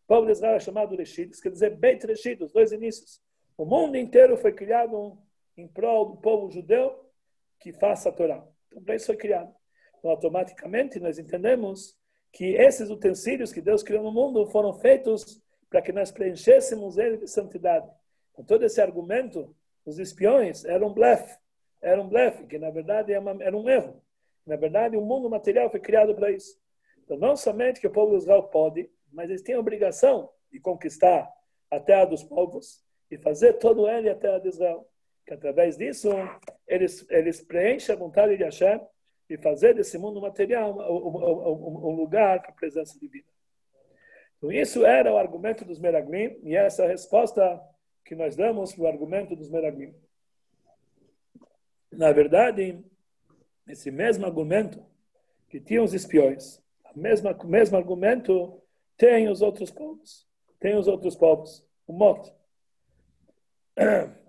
o povo de Israel é chamado Reshit, isso quer dizer Beit Reshit, os dois inícios. O mundo inteiro foi criado em prol do povo judeu que faça a Torá. Então, isso foi criado. Então, automaticamente, nós entendemos que esses utensílios que Deus criou no mundo foram feitos para que nós preenchêssemos ele de santidade. Então, todo esse argumento, os espiões, era um blefe. Era um blefe, que na verdade era um erro. Na verdade, o mundo material foi criado para isso. Então, não somente que o povo de Israel pode, mas eles têm a obrigação de conquistar a terra dos povos e fazer todo ele a terra de Israel que através disso eles, eles preenchem a vontade de Hashem e fazer desse mundo material um, um, um lugar para a presença divina. Então, isso era o argumento dos Meraglim e essa é resposta que nós damos para o argumento dos Meraglim. Na verdade, esse mesmo argumento que tinha os espiões, o mesmo, mesmo argumento tem os outros povos. Tem os outros povos. O mote.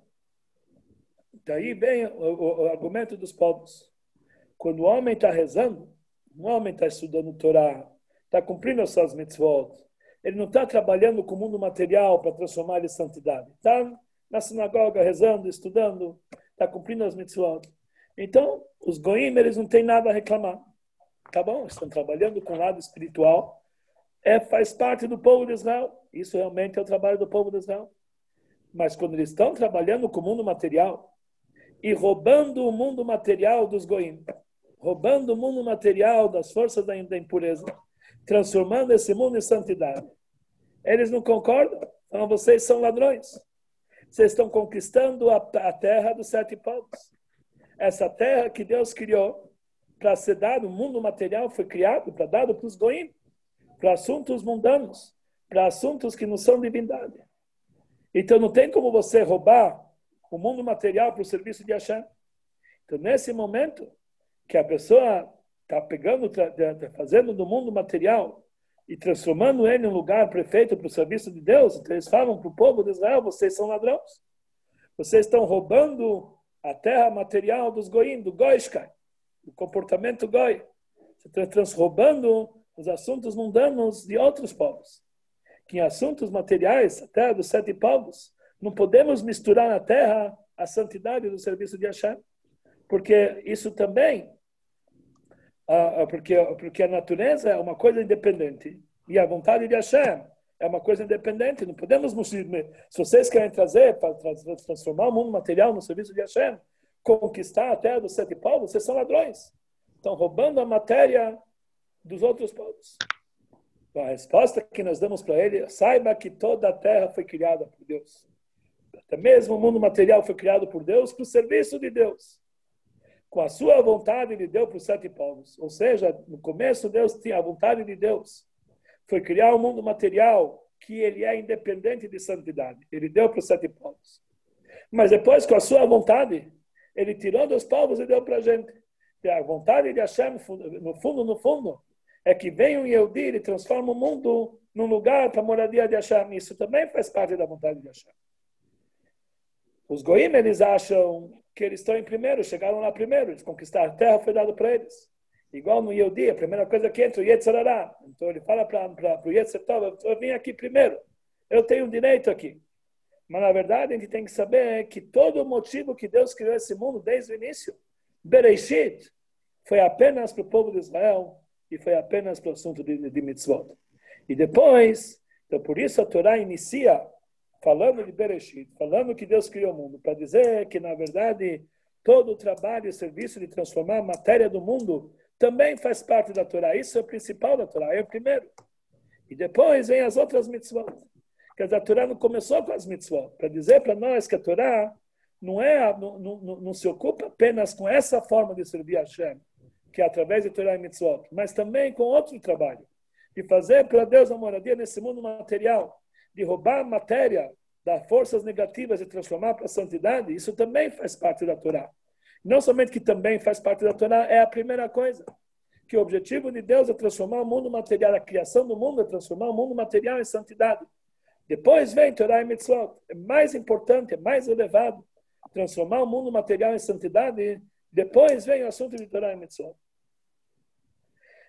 Daí vem o, o, o argumento dos povos. Quando o homem está rezando, o homem está estudando Torá, está cumprindo as suas mitzvot, ele não está trabalhando com o mundo material para transformar ele em santidade. Está na sinagoga rezando, estudando, está cumprindo as mitzvot. Então, os goim, eles não têm nada a reclamar. Tá bom? Estão trabalhando com o lado espiritual. É, faz parte do povo de Israel. Isso realmente é o trabalho do povo de Israel. Mas quando eles estão trabalhando com o mundo material, e roubando o mundo material dos goim, roubando o mundo material das forças da impureza, transformando esse mundo em santidade. Eles não concordam? Então vocês são ladrões. Vocês estão conquistando a, a terra dos sete povos. Essa terra que Deus criou para ser dado, o mundo material foi criado para dado para os goim, para assuntos mundanos, para assuntos que não são divindade. Então não tem como você roubar o mundo material para o serviço de Hashem. Então, nesse momento que a pessoa está pegando, tá fazendo do mundo material e transformando ele em um lugar prefeito para o serviço de Deus, então eles falam para o povo de Israel: vocês são ladrões. Vocês estão roubando a terra material dos goim, do goishkai, o comportamento goi. Você está roubando os assuntos mundanos de outros povos. Que em assuntos materiais, a terra dos sete povos, não podemos misturar na terra a santidade do serviço de Hashem, porque isso também, porque, porque a natureza é uma coisa independente e a vontade de Hashem é uma coisa independente. Não podemos, se vocês querem trazer para transformar o mundo material no serviço de Hashem, conquistar a terra dos sete povos, vocês são ladrões. Estão roubando a matéria dos outros povos. A resposta que nós damos para ele, saiba que toda a terra foi criada por Deus Até mesmo o mundo material foi criado por Deus para o serviço de Deus. Com a sua vontade, ele deu para os sete povos. Ou seja, no começo, Deus tinha a vontade de Deus. Foi criar um mundo material que ele é independente de santidade. Ele deu para os sete povos. Mas depois, com a sua vontade, ele tirou dos povos e deu para a gente. E a vontade de Hashem, no fundo, no fundo, é que vem um Yehudi e transforma o mundo num lugar para a moradia de Hashem. Isso também faz parte da vontade de Hashem. Os goim, eles acham que eles estão em primeiro, chegaram lá primeiro, eles conquistaram a terra, foi dado para eles. Igual no Yehudi, a primeira coisa que entra, o Yetzirará. Então ele fala para o Yetzirtov, eu vim aqui primeiro, eu tenho direito aqui. Mas na verdade a gente tem que saber que todo o motivo que Deus criou esse mundo desde o início, Bereshit, foi apenas para o povo de Israel e foi apenas para o assunto de, de mitzvot. E depois, então por isso a Torá inicia falando de Bereshit, falando que Deus criou o mundo, para dizer que, na verdade, todo o trabalho e serviço de transformar a matéria do mundo também faz parte da Torá. Isso é o principal da Torá, é o primeiro. E depois vem as outras mitzvot. Dizer, a Torá não começou com as mitzvot, para dizer para nós que a Torá não, é, não, não, não, se ocupa apenas com essa forma de servir a Hashem, que é através de Torá e mitzvot, mas também com outro trabalho, de fazer para Deus a moradia nesse mundo material, de roubar matéria das forças negativas e transformar para a santidade, isso também faz parte da Torá. Não somente que também faz parte da Torá, é a primeira coisa. Que o objetivo de Deus é transformar o mundo material, a criação do mundo é transformar o mundo material em santidade. Depois vem Torá e Mitzvot. É mais importante, é mais elevado transformar o mundo material em santidade. Depois vem o assunto de Torá e Mitzvot.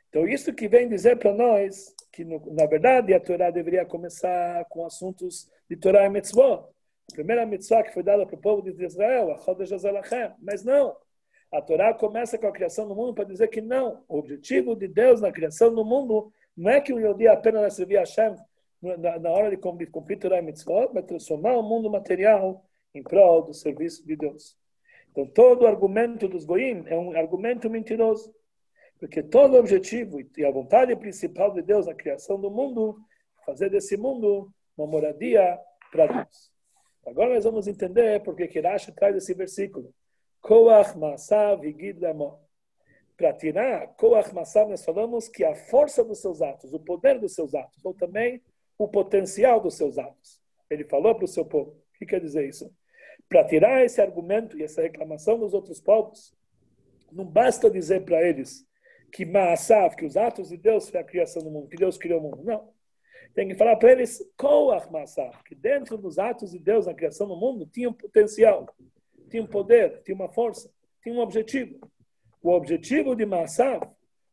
Então, isso que vem dizer para nós que, na verdade, a Torá deveria começar com assuntos de Torá e Mitzvot. A primeira mitzvah que foi dada para o povo de Israel, a Chodesh Azalachem. Mas não. A Torá começa com a criação do mundo para dizer que não. O objetivo de Deus na criação do mundo não é que o Yodi apenas vai servir a Hashem na, na hora de cumprir, cumprir Torá e Mitzvot, mas transformar o mundo material em prol do serviço de Deus. Então, todo argumento dos Goim é um argumento mentiroso. Porque todo o objetivo e a vontade principal de Deus na criação do mundo, fazer desse mundo uma moradia para Deus. Agora nós vamos entender porque que Rashi traz esse versículo. Koach Masav Para tirar Koach Masav, nós falamos que a força dos seus atos, o poder dos seus atos, ou também o potencial dos seus atos. Ele falou para o seu povo. O que quer dizer isso? Para tirar esse argumento e essa reclamação dos outros povos, não basta dizer para eles que Maasav, que os atos de Deus foi a criação do mundo, que Deus criou o mundo. Não. Tem que falar para eles Koach Maasav, que dentro dos atos de Deus na criação do mundo tinha um potencial, tinha um poder, tinha uma força, tinha um objetivo. O objetivo de Maasav,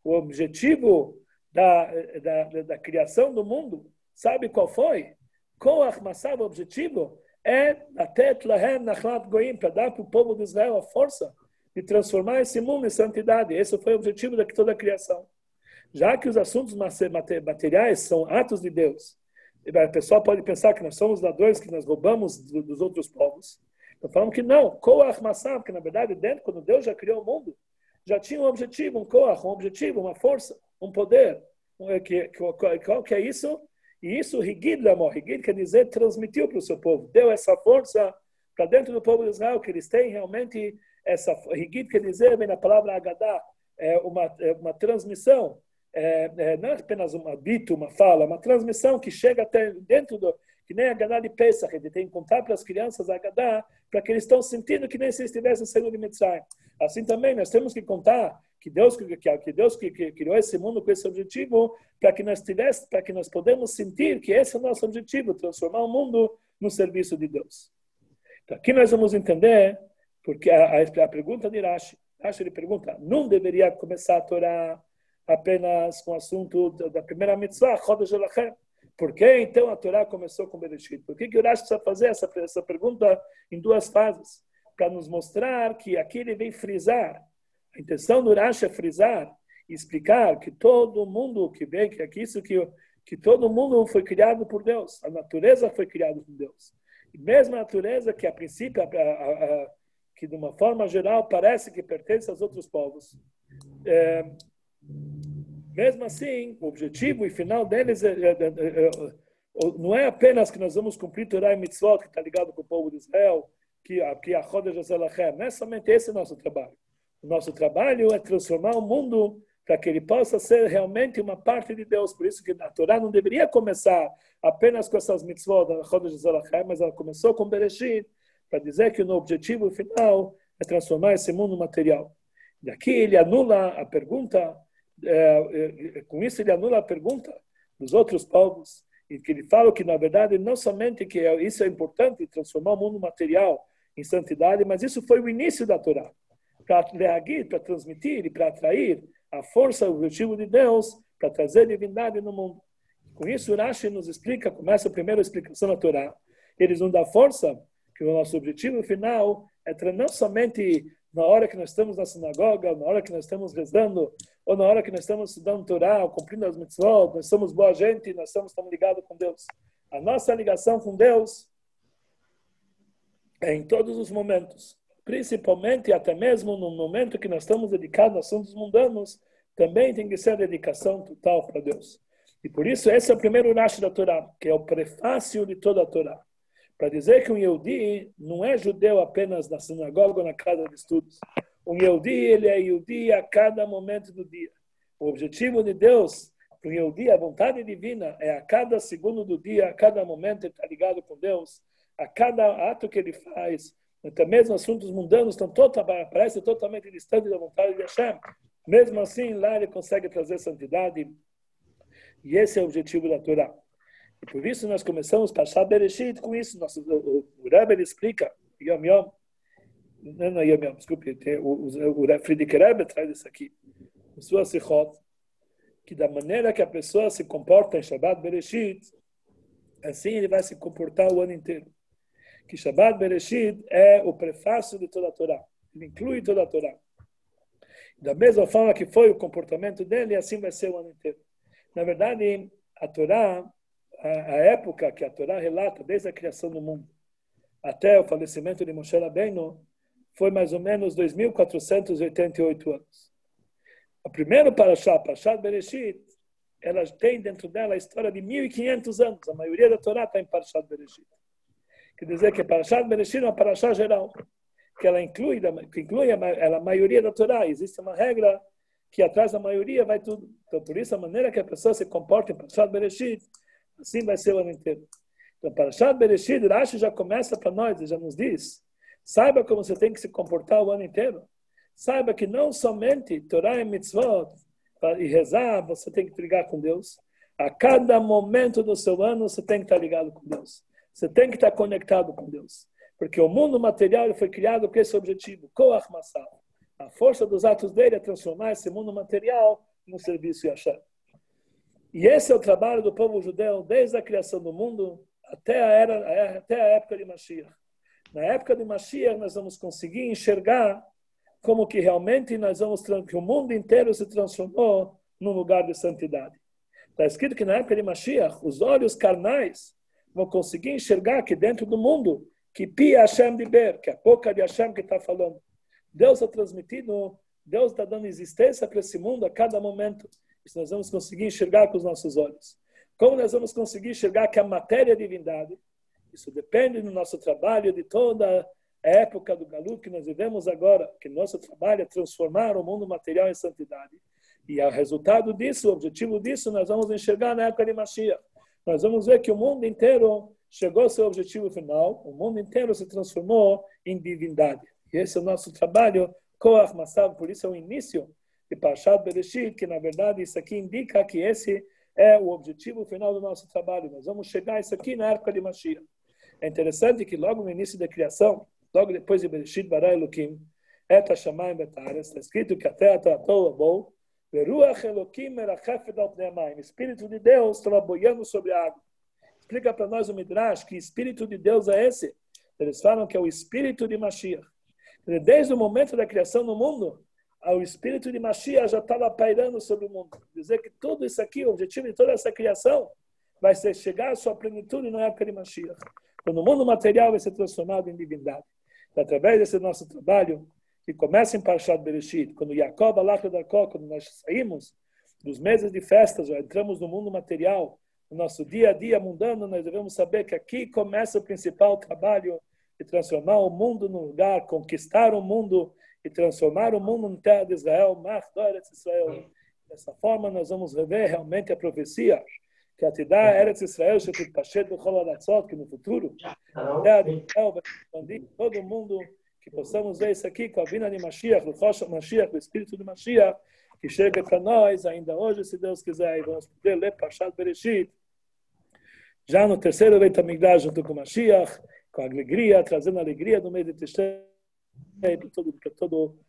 o objetivo da, da, da, criação do mundo, sabe qual foi? Koach Maasav, o objetivo é até Lahem Nachlat Goim, para dar para o povo de Israel a força de transformar esse mundo em santidade. Esse foi o objetivo de toda a criação. Já que os assuntos materiais são atos de Deus, a pessoa pode pensar que nós somos ladrões, que nós roubamos dos outros povos. Então falamos que não, Koach Massam, que na verdade dentro, quando Deus já criou o mundo, já tinha um objetivo, um Koach, um objetivo, uma força, um poder. Que, que, qual que é isso? E isso, Higid Lamor, Higid quer dizer transmitiu para o seu povo, deu essa força para dentro do povo de Israel, que eles têm realmente essa Higit quer dizer, vem na palavra Agadá, é uma, é uma transmissão, é, é, não é apenas uma dito, uma fala, uma transmissão que chega até dentro do, que nem a Agadá de Pesach, ele tem que contar para as crianças a Agadá, para que eles estão sentindo que nem se estivessem saindo de Mitzrayim. Assim também, nós temos que contar que Deus que, que Deus que, que criou esse mundo com esse objetivo, para que nós tivesse, para que nós podemos sentir que esse é o nosso objetivo, transformar o mundo no serviço de Deus. Então, aqui nós vamos entender porque a, a, a pergunta de Rashi, Rashi ele pergunta, não deveria começar a Torá apenas com o assunto da, primeira mitzvah, Chodesh Elachem? Por que então a Torá começou com Bereshit? Por que, que o Rashi precisa fazer essa, essa pergunta em duas fases? Para nos mostrar que aqui ele vem frisar. A intenção do Rashi é frisar e explicar que todo mundo que vem, que aqui isso que, que todo mundo foi criado por Deus. A natureza foi criada por Deus. E mesmo a natureza que a princípio a, a, a, que de uma forma geral parece que pertence aos outros povos. É, mesmo assim, o objetivo e final deles é, é, é, é não é apenas que nós vamos cumprir Torah e Mitzvot, que está ligado com o povo de Israel, que, que a Roda Joselachem, não é somente esse o nosso trabalho. O nosso trabalho é transformar o mundo para que ele possa ser realmente uma parte de Deus. Por isso que a Torá não deveria começar apenas com essas mitzvot da Roda Joselachem, mas ela começou com Bereshit, para dizer que o objetivo final é transformar esse mundo material. Daqui ele anula a pergunta, é, é, com isso ele anula a pergunta dos outros povos, e que ele fala que, na verdade, não somente que é, isso é importante, transformar o mundo material em santidade, mas isso foi o início da Torá, para reagir, para transmitir e para atrair a força, o objetivo de Deus, para trazer divindade no mundo. Com isso, Rashi nos explica, começa a primeira explicação da Torá, eles nos dão força que o nosso objetivo final é não somente na hora que nós estamos na sinagoga, na hora que nós estamos rezando, ou na hora que nós estamos estudando Torá, cumprindo as mitzvot, nós somos boa gente, nós estamos, estamos ligados com Deus. A nossa ligação com Deus é em todos os momentos, principalmente até mesmo no momento que nós estamos dedicados a assuntos mundanos, também tem que ser dedicação total para Deus. E por isso esse é o primeiro Rashi da Torá, que é o prefácio de toda a Torá para dizer que um Yehudi não é judeu apenas na sinagoga ou na casa de estudos. Um Yehudi, ele é Yehudi a cada momento do dia. O objetivo de Deus para um Yehudi, a vontade divina, é a cada segundo do dia, a cada momento ele está ligado com Deus, a cada ato que ele faz, até mesmo assuntos mundanos estão totalmente, parece totalmente distantes da vontade de Hashem. Mesmo assim, lá ele consegue trazer santidade. E esse é o objetivo da Torá. E por isso nós começamos a passar Bereshit com isso. Nosso, o, o Rebbe explica, Yom Yom, não, não Yom Yom, desculpe, o, o, o Friedrich Rebbe traz isso aqui, em sua Sichot, que da maneira que a pessoa se comporta em Shabbat Bereshit, assim ele vai se comportar o ano inteiro. Que Shabbat Bereshit é o prefácio de toda a Torá, ele inclui toda a Torá. Da mesma forma que foi o comportamento dele, assim vai ser o ano inteiro. Na verdade, a Torá a, a época que a Torá relata, desde a criação do mundo até o falecimento de Moshe Rabbeinu, foi mais ou menos 2.488 anos. O primeiro Parashá, Parashat Bereshit, ela tem dentro dela a história de 1.500 anos. A maioria da Torá está em Parashat Bereshit. Quer dizer que Parashat Bereshit é uma Parashá geral, que ela inclui, que inclui a, a maioria da Torá. Existe uma regra que atrás da maioria vai tudo. Então, por isso, a maneira que a pessoa se comporta em Parashat Bereshit Assim vai ser o ano inteiro. Então, para Parashat Bereshit, Rashi já começa para nós, já nos diz, saiba como você tem que se comportar o ano inteiro. Saiba que não somente Torah e Mitzvot e rezar, você tem que ligar com Deus. A cada momento do seu ano, você tem que estar ligado com Deus. Você tem que estar conectado com Deus. Porque o mundo material foi criado com esse objetivo, Koach Masal. A força dos atos dele é transformar esse mundo material no serviço de Hashem. E esse é o trabalho do povo judeu desde a criação do mundo até a, era, até a época de Mashiach. Na época de Mashiach, nós vamos conseguir enxergar como que realmente nós vamos que o mundo inteiro se transformou num lugar de santidade. Está escrito que na época de Mashiach, os olhos carnais vão conseguir enxergar que dentro do mundo, que Pi Hashem de Ber, que é a boca de Hashem que está falando. Deus está transmitindo, Deus está dando existência para esse mundo a cada momento. Isso nós vamos conseguir enxergar com os nossos olhos. Como nós vamos conseguir enxergar que a matéria é divindade? Isso depende do nosso trabalho, de toda a época do Galut que nós vivemos agora, que nosso trabalho é transformar o mundo material em santidade. E o resultado disso, o objetivo disso, nós vamos enxergar na época de Mashiach. Nós vamos ver que o mundo inteiro chegou ao seu objetivo final, o mundo inteiro se transformou em divindade. E esse é o nosso trabalho, Koach Masav, por isso é o início de Parshat Bereshit, que na verdade isso aqui indica que esse é o objetivo final do nosso trabalho. Nós vamos chegar a isso aqui na época de Mashiach. É interessante que logo no início da criação, logo depois de Bereshit bara Elohim, Eta Shamayim Betares, está escrito que a terra tratou a bom, Veruach Elohim merachefet al O Espírito de Deus estava boiando sobre a água. Explica para nós o Midrash que Espírito de Deus é esse. Eles falam que é o Espírito de Mashiach. Desde o momento da criação do mundo, o espírito de Mashiach já estava pairando sobre o mundo. Dizer que tudo isso aqui, o objetivo de toda essa criação, vai ser chegar à sua plenitude na época de Mashiach. Quando o mundo material vai ser transformado em divindade. Então, através desse nosso trabalho, que começa em Parshat Bereshit, quando Jacob, Alach Darkó, quando nós saímos dos meses de festas, entramos no mundo material, no nosso dia a dia mundano, nós devemos saber que aqui começa o principal trabalho de transformar o mundo num lugar, conquistar o mundo e transformar o mundo terra de Israel, Israel. Dessa forma, nós vamos rever realmente a profecia que a Tidá Eretz Israel, que no futuro, vai expandir todo mundo, que possamos ver isso aqui com a vinda de Mashiach, o Rosh Mashiach, o Espírito de Mashiach, que chega para nós ainda hoje, se Deus quiser, e vamos poder ler Pashat Bereshit, já no terceiro Beit HaMikdash, junto com Mashiach, com alegria, trazendo alegria no meio de Tishrei, para todo, para todo,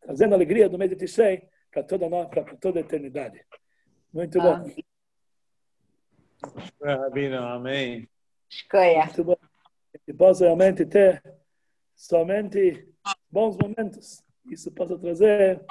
trazendo alegria no meio de Tishrei, para toda, para toda a eternidade. Muito bom. Rabino, amém. Escolha. Muito bom. E posso realmente ter somente bons momentos. Isso possa trazer